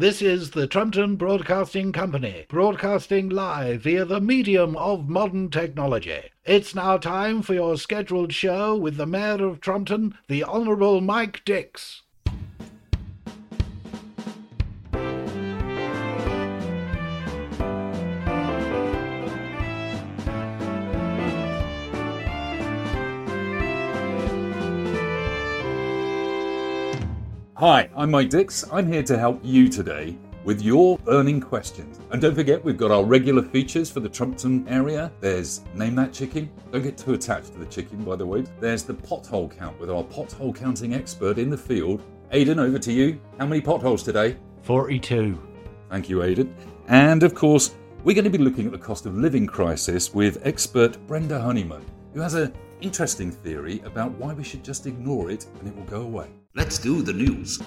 This is the Trumpton Broadcasting Company, broadcasting live via the medium of modern technology. It's now time for your scheduled show with the Mayor of Trumpton, the Honourable Mike Dicks. Hi, I'm Mike Dicks. I'm here to help you today with your burning questions. And don't forget, we've got our regular features for the Trumpton area. There's Name That Chicken. Don't get too attached to the chicken, by the way. There's the pothole count with our pothole counting expert in the field. Aidan, over to you. How many potholes today? 42. Thank you, Aidan. And of course, we're going to be looking at the cost of living crisis with expert Brenda Honeyman, who has an interesting theory about why we should just ignore it and it will go away. Let's do the news.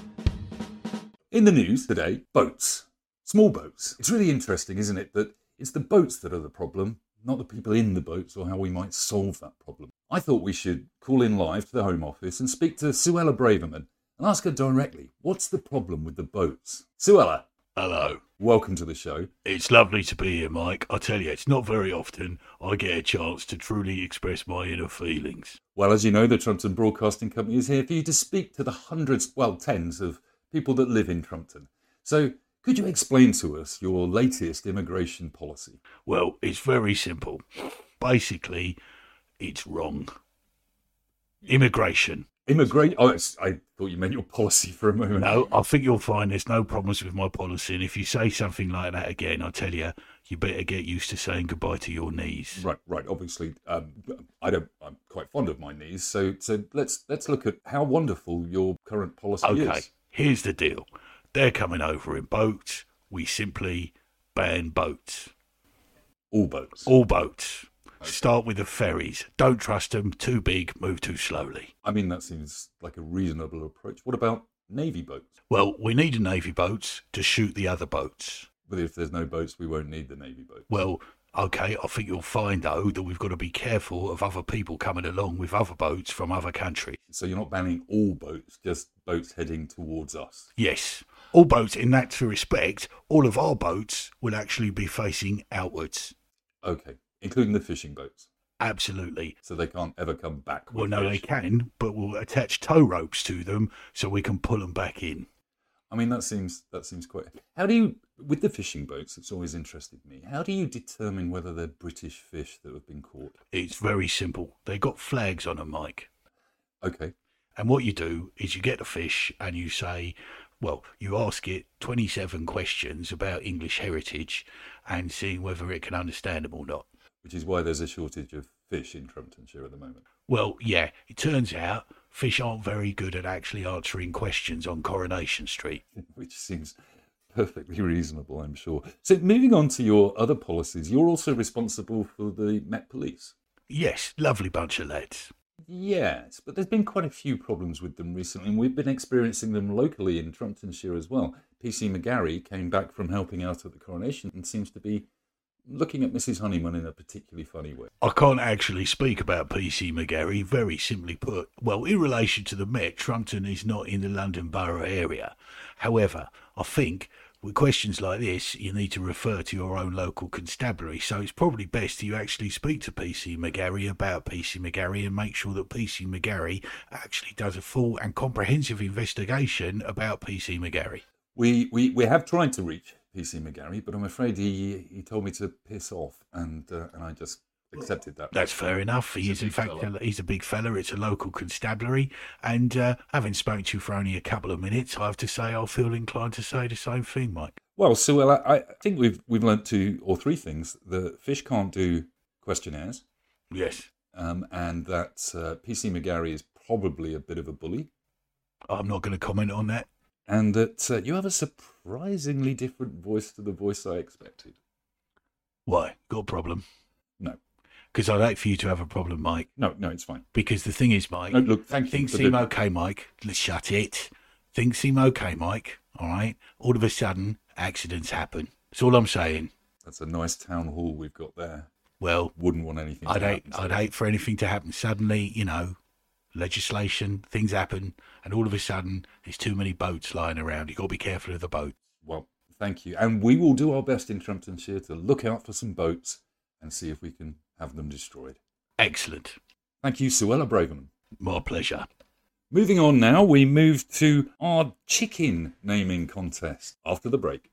In the news today, boats. Small boats. It's really interesting, isn't it, that it's the boats that are the problem, not the people in the boats or how we might solve that problem. I thought we should call in live to the Home Office and speak to Suella Braverman and ask her directly what's the problem with the boats. Suella, Hello. welcome to the show. It's lovely to be here, Mike. I tell you, it's not very often I get a chance to truly express my inner feelings. Well, as you know, the Trumpton Broadcasting Company is here for you to speak to the hundreds, well, tens of people that live in Trumpton. So, could you explain to us your latest immigration policy? Well, it's very simple. Basically, it's wrong. Immigration. Immigration? Oh, I thought you meant your policy for a moment. No, I think you'll find there's no problems with my policy. And if you say something like that again, I tell you, you better get used to saying goodbye to your knees. Right, right. Obviously, um, I don't. I'm quite fond of my knees. So, so let's let's look at how wonderful your current policy Okay, is. here's the deal. They're coming over in boats. We simply ban boats. All boats. All boats. Start with the ferries. Don't trust them. Too big. Move too slowly. I mean, that seems like a reasonable approach. What about navy boats? Well, we need a navy boats to shoot the other boats. But if there's no boats, we won't need the navy boats. Well, okay, I think you'll find though that we've got to be careful of other people coming along with other boats from other countries. So you're not banning all boats, just boats heading towards us. Yes, all boats in that respect, all of our boats will actually be facing outwards. Okay, including the fishing boats. Absolutely. So they can't ever come back. with Well, no, they can, but we'll attach tow ropes to them so we can pull them back in. I mean, that seems that seems quite. How do you, with the fishing boats? It's always interested me. How do you determine whether they're British fish that have been caught? It's very simple. They got flags on them, Mike. Okay, And what you do is you get a fish and you say, well, you ask it 27 questions about English heritage and seeing whether it can understand them or not. Which is why there's a shortage of fish in Trumptonshire at the moment. Well, yeah, it turns out fish aren't very good at actually answering questions on Coronation Street. which seems perfectly reasonable, I'm sure. So, moving on to your other policies, you're also responsible for the Met Police. Yes, lovely bunch of lads. Yes, but there's been quite a few problems with them recently, and we've been experiencing them locally in Trumptonshire as well. PC McGarry came back from helping out at the coronation and seems to be looking at Mrs. Honeyman in a particularly funny way. I can't actually speak about PC McGarry, very simply put. Well, in relation to the Met, Trumpton is not in the London Borough area. However, I think with questions like this, you need to refer to your own local constabulary. So it's probably best you actually speak to PC McGarry about PC McGarry and make sure that PC McGarry actually does a full and comprehensive investigation about PC McGarry. We, we, we have tried to reach PC McGarry, but I'm afraid he he told me to piss off, and uh, and I just accepted that. That's fair enough. He He's is, a in big fact, fella. a, he's a big fella. It's a local constabulary, and uh, having spoken to you for only a couple of minutes, I have to say I feel inclined to say the same thing, Mike. Well, so well, I, I think we've we've learnt two or three things. The fish can't do questionnaires, Yes, um, and that uh, PC McGarry is probably a bit of a bully, I'm not going to comment on that. And that uh, you have a surprisingly different voice to the voice I expected. Why? Got a problem? No, Because I'd hate for you to have a problem, Mike. no, no, it's fine. Because the thing is, Mike, No, look, thank you. things seem the- okay, Mike. Let's shut it. Things seem okay, Mike. All right. All of a sudden, accidents happen. That's all I'm saying. That's a nice town hall we've got there. Well, Wouldn't want anything. I'd hate, happen I'd hate for anything to happen suddenly. You know, legislation, things happen, and all of a sudden, there's too many boats lying around. You've got to be careful of the boats. Well, thank you, and we will do our best in Trumptonshire to look out for some boats and see if we can have them destroyed. Excellent. Thank you, Suella Braverman. My pleasure. Moving on now, we move to our chicken naming contest after the break.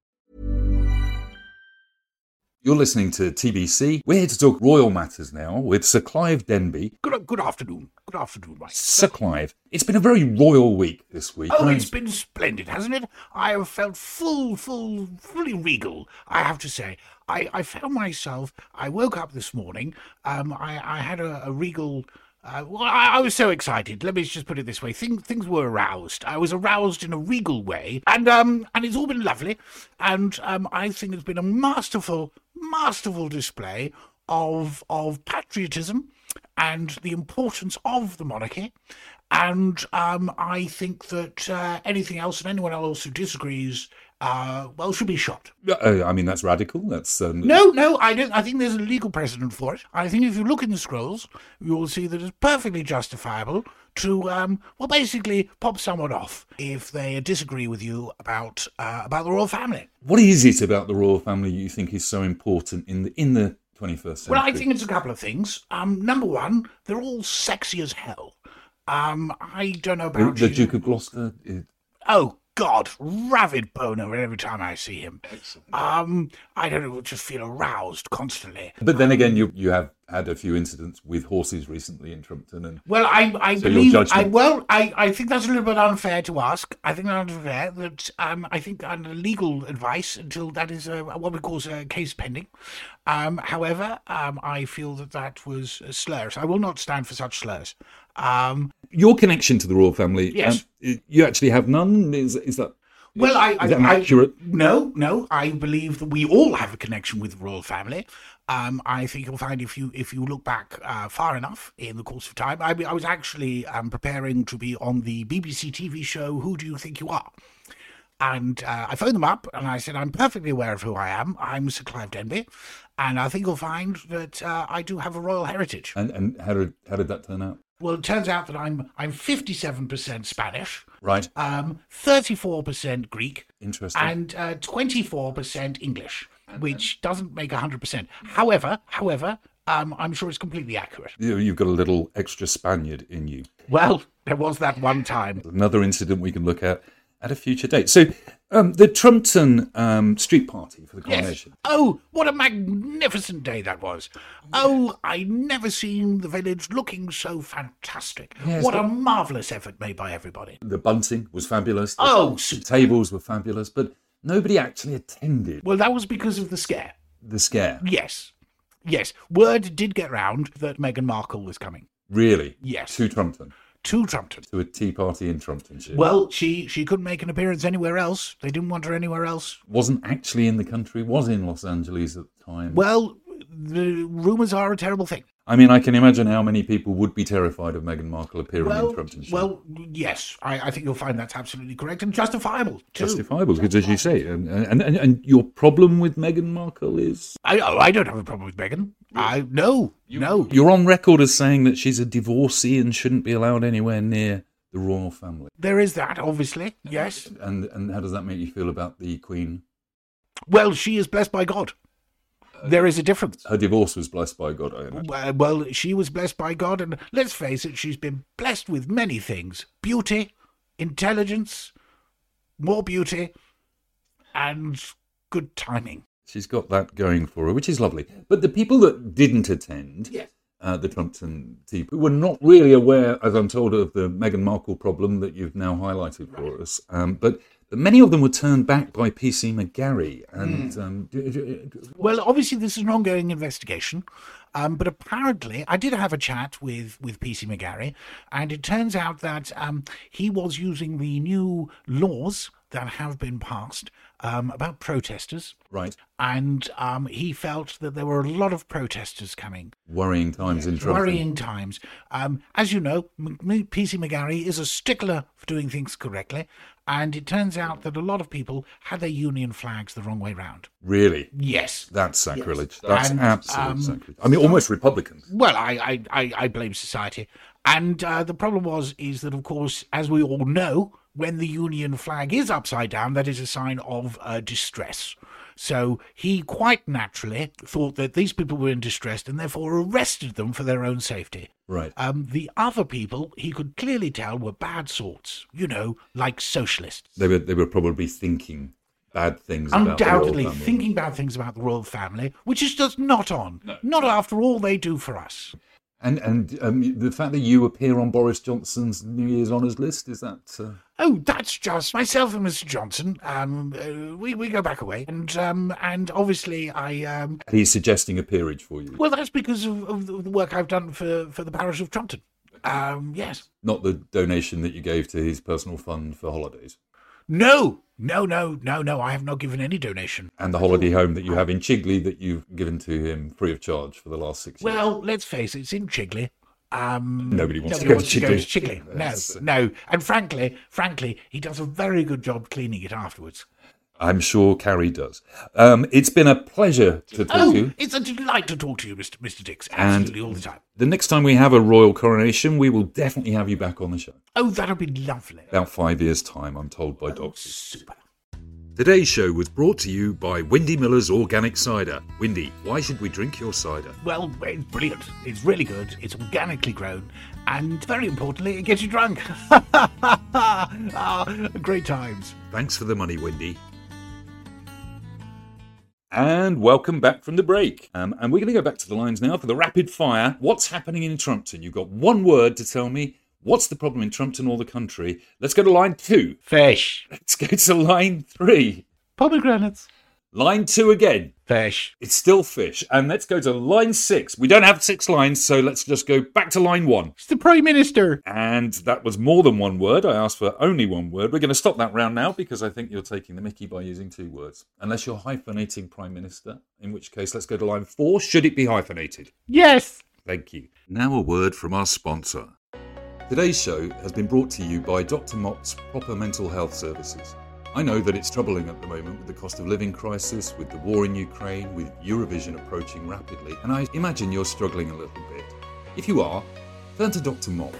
You're listening to TBC. We're here to talk royal matters now with Sir Clive Denby. Good, good afternoon. Good afternoon, Mike. Sir Clive, it's been a very royal week this week. Oh, it's been splendid, hasn't it? I have felt full, full, fully regal, I have to say. I, I found myself, I woke up this morning, um, I, I had a, a regal. Uh, well, I, I was so excited. Let me just put it this way: things things were aroused. I was aroused in a regal way, and um, and it's all been lovely. And um, I think it's been a masterful, masterful display of of patriotism and the importance of the monarchy. And um, I think that uh, anything else and anyone else who disagrees, uh, well, should be shot. Uh, I mean, that's radical. That's um, No, no, I don't. I think there's a legal precedent for it. I think if you look in the scrolls, you will see that it's perfectly justifiable to, um, well, basically pop someone off if they disagree with you about uh, about the royal family. What is it about the royal family you think is so important in the in the 21st century? Well, I think it's a couple of things. Um, number one, they're all sexy as hell. Um, I don't know the, about the you. Duke of Gloucester. is- Oh God, rabid boner every time I see him. Um, I don't know, just feel aroused constantly. But then again, you you have had a few incidents with horses recently in Trumpton, and Well, I, I So your believe. I, well, I, I think that's a little bit unfair to ask. I think that's unfair. That um, I think under legal advice until that is uh, what we call a case pending. Um, however, um, I feel that that was uh, slurs. I will not stand for such slurs. Um, your connection to the royal family. Yes. um, you actually have none. Is is that? Well, I, I, that I- accurate? no, no. I believe that we all have a connection with the royal family. Um, I think you'll find if you if you look back uh, far enough in the course of time. I, I was actually um, preparing to be on the BBC TV show Who Do You Think You Are, And uh, I phoned them up and I said, I'm perfectly aware of who I am. I'm Sir Clive Denby. And I think you'll find that uh, I do have a royal heritage. And and how did how did that turn out? Well, it turns out that I'm I'm 57% Spanish, Right. um, 34% Greek, Interesting. and uh, 24% English, which doesn't make 100%. However, however, um, I'm sure it's completely accurate. You- You've got a little extra Spaniard in you. Well, there was that one time. Another incident we can look at at a future date. So, um, the Trumpton um, street party for the coronation. Yes. Oh, what a magnificent day that was. Oh, I never seen the village looking so fantastic. Yes, what a marvellous effort made by everybody. The bunting was fabulous. The, Oh, tables were fabulous, but nobody actually attended Well, that was because of the scare. the scare. Yes. Yes. Word did get round that Meghan Markle was coming Really? Yes. To Trumpton. To Trumpton. To a tea party in Trumptonshire. Well, she, she couldn't make an appearance anywhere else. They didn't want her anywhere else. wasn't actually in the country, was in Los Angeles at the time. Well, the rumours are a terrible thing. I mean, I can imagine how many people would be terrified of Meghan Markle appearing Well, in Trumptonshire. well, yes, I, I think you'll find that's absolutely correct and justifiable too. justifiable, because as you say, and, and, and, and your problem with Meghan Markle is I, oh, I don't have a problem with Meghan. I no, no. you're on record as saying that she's a divorcee and shouldn't be allowed anywhere near the royal family. There is that, obviously. Yes. And and how does that make you feel about the Queen? Well, she is blessed by God. There is a difference. Her divorce was blessed by God, I imagine. Well, she was blessed by God, and let's face it, she's been blessed with many things beauty, intelligence, more beauty, and good timing. She's got that going for her, which is lovely. But the people that didn't attend Yes. uh, the Trumpton tea party were not really aware, as I'm told, of the Meghan Markle problem that you've now highlighted for us. Um, but many of them were turned back by PC McGarry. And um, d- d- Well, obviously, this is an ongoing investigation, um, but apparently, I did have a chat with with PC McGarry, and it turns out that um, he was using the new laws that have been passed um, about protesters, right, and um, he felt that there were a lot of protesters coming. worrying times in Trumpton. Worrying times. Um, as you know, M- M- PC McGarry is a stickler for doing things correctly, and it turns out that a lot of people had their union flags the wrong way round. Really? Yes. That's sacrilege. That's And, absolute um, sacrilege. I mean, almost Republicans. Well, I, I, I, I blame society. And uh, the problem was, is that, of course, as we all know, when the Union flag is upside down, that is a sign of uh, distress. So he quite naturally thought that these people were in distress and therefore arrested them for their own safety. Right. Um, the other people, he could clearly tell, were bad sorts, you know, like socialists. They were, they were probably thinking bad things about the Undoubtedly royal family. thinking bad things about the royal family, which is just not on. Not after all they do for us. And and um, the fact that you appear on Boris Johnson's New Year's honours list is that uh, Oh, that's just myself and Mr. Johnson. Um, uh, we we go back away, and um, and obviously I um, he's suggesting a peerage for you, well, that's because of, of the work I've done for for the parish of Trumpton. Um, yes. not the donation that you gave to his personal fund for holidays No, no, no, no, no. I have not given any donation. and the holiday home that you have in Chigley that you've given to him free of charge for the last six years. Well, let's face it, it's in Chigley. Um, Nobody wants to go wants to to go to Chigley. Chigley. No, no. And frankly, frankly, he does a very good job cleaning it afterwards. I'm sure Carrie does. Um, it's been a pleasure to talk Oh, to you. it's a delight to talk to you, Mr. Mr. Dicks. And- Absolutely, all the time. The next time we have a royal coronation, we will definitely have you back on the show. Oh, that'll be lovely. About five years' time, I'm told by doctors. Super. Today's show was brought to you by Windy Miller's Organic Cider. Windy, why should we drink your cider? Well, it's brilliant. It's really good. It's organically grown. And very importantly, it gets you drunk. ah, great times. Thanks for the money, Windy. And welcome back from the break. Um, and we're going to go back to the lines now for the rapid fire. What's happening in Trumpton? You've got one word to tell me. What's the problem in Trumpton or the country? Let's go to line two. Fish. Let's go to line three. Pomegranates. Line two again. Fish. It's still fish. And let's go to line six. We don't have six lines, so let's just go back to line one. It's the Prime Minister. And that was more than one word. I asked for only one word. We're going to stop that round now because I think you're taking the mickey by using two words. Unless you're hyphenating Prime Minister, in which case let's go to line four. Should it be hyphenated? Yes. Thank you. Now a word from our sponsor. Today's show has been brought to you by Dr. Mott's Proper Mental Health Services. I know that it's troubling at the moment with the cost of living crisis, with the war in Ukraine, with Eurovision approaching rapidly, and I imagine you're struggling a little bit. If you are, turn to Dr. Mop.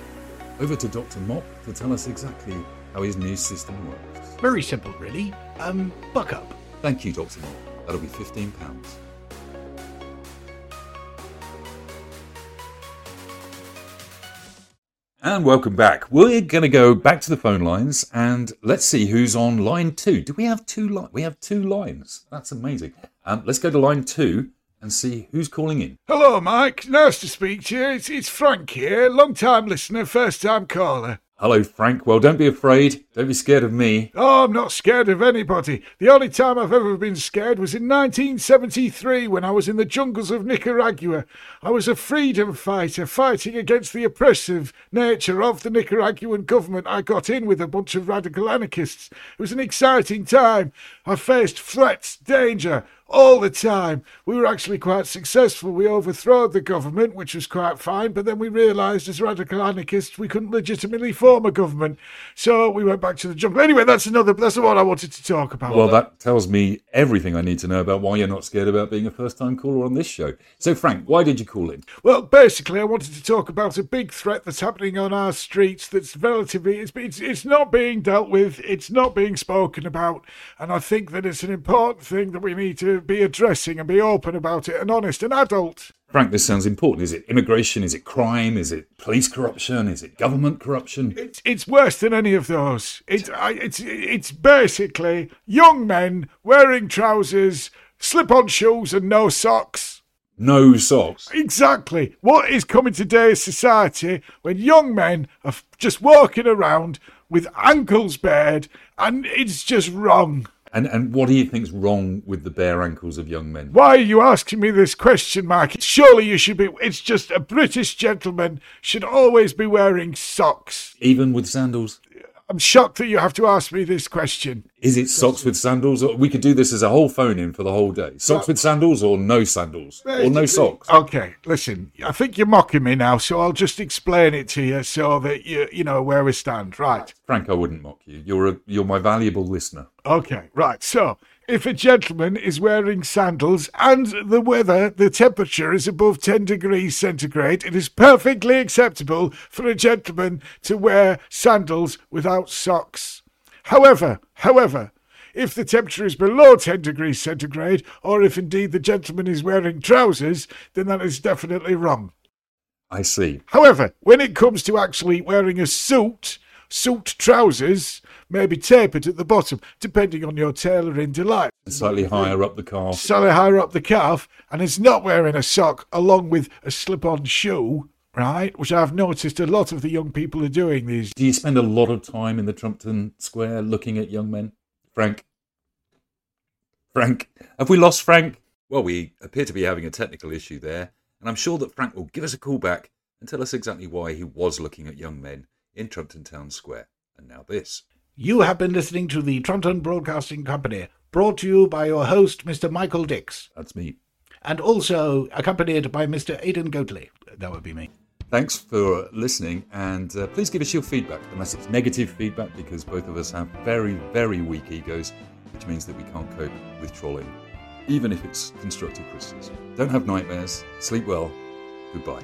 Over to Dr. Mop to tell us exactly how his new system works. Very simple, really. Um, buck up. Thank you, Dr. Mop. That'll be £15. And welcome back. We're going to go back to the phone lines and let's see who's on line two. Do we have two lines? We have two lines. That's amazing. Um, let's go to line two and see who's calling in. Hello, Mike. Nice to speak to you. It's, it's Frank here, long time listener, first time caller. Hello, Frank. Well, don't be afraid. Don't be scared of me. Oh, I'm not scared of anybody. The only time I've ever been scared was in 1973 when I was in the jungles of Nicaragua. I was a freedom fighter fighting against the oppressive nature of the Nicaraguan government. I got in with a bunch of radical anarchists. It was an exciting time. I faced threats, danger, all the time. We were actually quite successful. We overthrew the government, which was quite fine, but then we realised as radical anarchists we couldn't legitimately form a government. So we went back to the jungle. Anyway, that's another that's what I wanted to talk about. Well, that tells me everything I need to know about why you're not scared about being a first time caller on this show. So, Frank, why did you call in? Well, basically, I wanted to talk about a big threat that's happening on our streets that's relatively, it's, it's, it's not being dealt with, it's not being spoken about, and I think that it's an important thing that we need to be addressing and be open about it and honest and adult. Frank, this sounds important. Is it immigration? Is it crime? Is it police corruption? Is it government corruption? It's it's worse than any of those. It's I, it's it's basically young men wearing trousers, slip-on shoes, and no socks. No socks. Exactly. What is coming today's society when young men are just walking around with ankles bared, and it's just wrong. And and what do you think's wrong with the bare ankles of young men? Why are you asking me this question, Mark? Surely you should be. It's just a British gentleman should always be wearing socks. Even with sandals? I'm shocked that you have to ask me this question. Is it socks with sandals? Or we could do this as a whole phone in for the whole day. Socks with sandals or no sandals? Or no socks? Okay, listen. I think you're mocking me now, so I'll just explain it to you so that you you know where we stand. Right. Frank, I wouldn't mock you. You're a you're my valuable listener. Okay, right. So, if a gentleman is wearing sandals and the weather, the temperature is above 10 degrees centigrade, it is perfectly acceptable for a gentleman to wear sandals without socks. However, however, if the temperature is below 10 degrees centigrade, or if indeed the gentleman is wearing trousers, then that is definitely wrong. I see. However, when it comes to actually wearing a suit, suit trousers may be tapered at the bottom, depending on your tailoring delight. Slightly higher up the calf. Slightly higher up the calf, and is not wearing a sock along with a slip on shoe, right? Which I've noticed a lot of the young people are doing these. Do you spend a lot of time in the Trumpton Square looking at young men? Frank? Frank? Have we lost Frank? Well, we appear to be having a technical issue there, and I'm sure that Frank will give us a call back and tell us exactly why he was looking at young men in Trumpton Town Square. And now this. You have been listening to the Trumpton Broadcasting Company, brought to you by your host, Mr. Michael Dicks, That's me. and also accompanied by Mr. Aidan Goatley. That would be me. Thanks for listening, and uh, please give us your feedback, unless it's negative feedback, because both of us have very, very weak egos, which means that we can't cope with trolling, even if it's constructive criticism. Don't have nightmares. Sleep well. Goodbye.